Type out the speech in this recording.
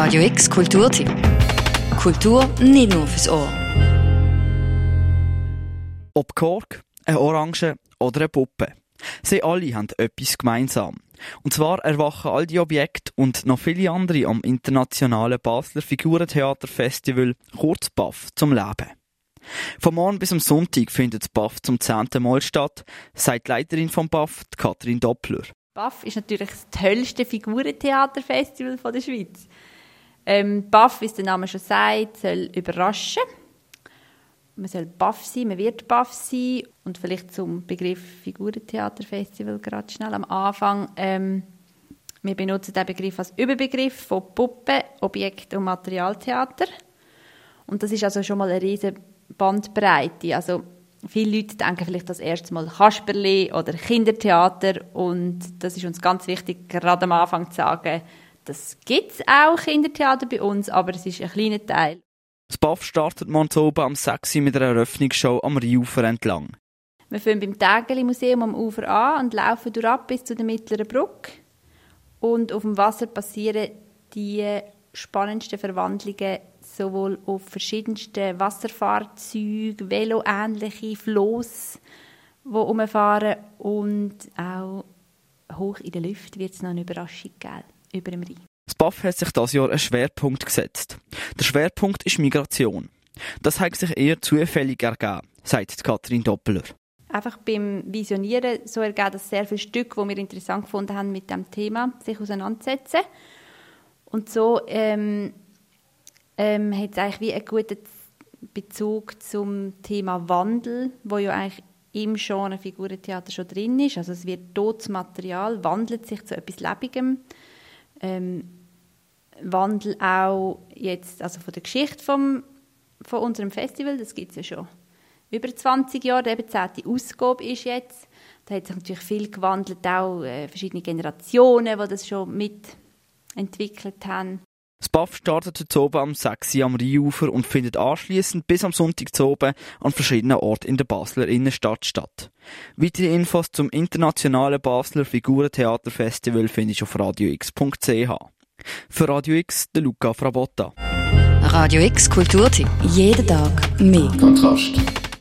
Radio X Kulturtipp. Kultur nicht nur fürs Ohr. Ob Kork, eine Orange oder eine Puppe. Sie alle haben etwas gemeinsam. Und zwar erwachen all die Objekte und noch viele andere am internationalen Basler Figurentheaterfestival, kurz BAF, zum Leben. Vom Morgen bis am Sonntag findet das BAF zum zehnten Mal statt, sagt die Leiterin vom BAF, Katrin Doppler. BAF ist natürlich das tollste Figurentheaterfestival der Schweiz. Ähm, BAF, wie es der Name schon sagt, soll überraschen. Man soll BAF sein, man wird BAF sein. Und vielleicht zum Begriff Figurentheaterfestival gerade schnell am Anfang. Ähm, wir benutzen den Begriff als Überbegriff von Puppen, Objekt- und Materialtheater. Und das ist also schon mal eine riesige Bandbreite. Also viele Leute denken vielleicht das erste Mal Kasperli oder Kindertheater und das ist uns ganz wichtig, gerade am Anfang zu sagen, das gibt es auch Kindertheater bei uns, aber es ist ein kleiner Teil. Das BAF startet morgen oben am 6 mit einer Eröffnungsshow am Rheinufer entlang. Wir fangen beim Tägeli-Museum am Ufer an und laufen durch ab bis zu der mittleren Brücke. Und auf dem Wasser passieren die spannendsten Verwandlungen sowohl auf verschiedensten Wasserfahrzeugen, Velo-ähnliche Floß, die umfahren und auch hoch in der Luft wird es noch eine Überraschung geben über dem Rhein. Das BAF hat sich dieses Jahr einen Schwerpunkt gesetzt. Der Schwerpunkt ist Migration. Das hat sich eher zufällig ergeben, sagt Katrin Doppler. Einfach beim Visionieren so ergeben, dass sehr viele Stücke, die wir interessant gefunden haben, mit dem Thema sich auseinandersetzen. Und so ähm, ähm, hat es eigentlich wie einen guten Bezug zum Thema Wandel, wo ja eigentlich im Genre Figurentheater schon drin ist. Also es wird totes Material, wandelt sich zu etwas Lebigem. Ähm, Wandel auch jetzt, also von der Geschichte vom, von unserem Festival, das gibt es ja schon über 20 Jahre, eben die zehnte Ausgabe ist jetzt. Da hat sich natürlich viel gewandelt, auch äh, verschiedene Generationen, die das schon mitentwickelt haben. Das BAF startet heute oben am 6. am Rheinufer und findet anschließend bis am Sonntag oben an verschiedenen Orten in der Basler Innenstadt statt. Weitere Infos zum internationalen Basler Figurentheaterfestival findest du auf radiox.ch. Für Radio X, der Luca Frabotta. Radio X Kulturtipp. Jeden Tag mehr. Kontrast.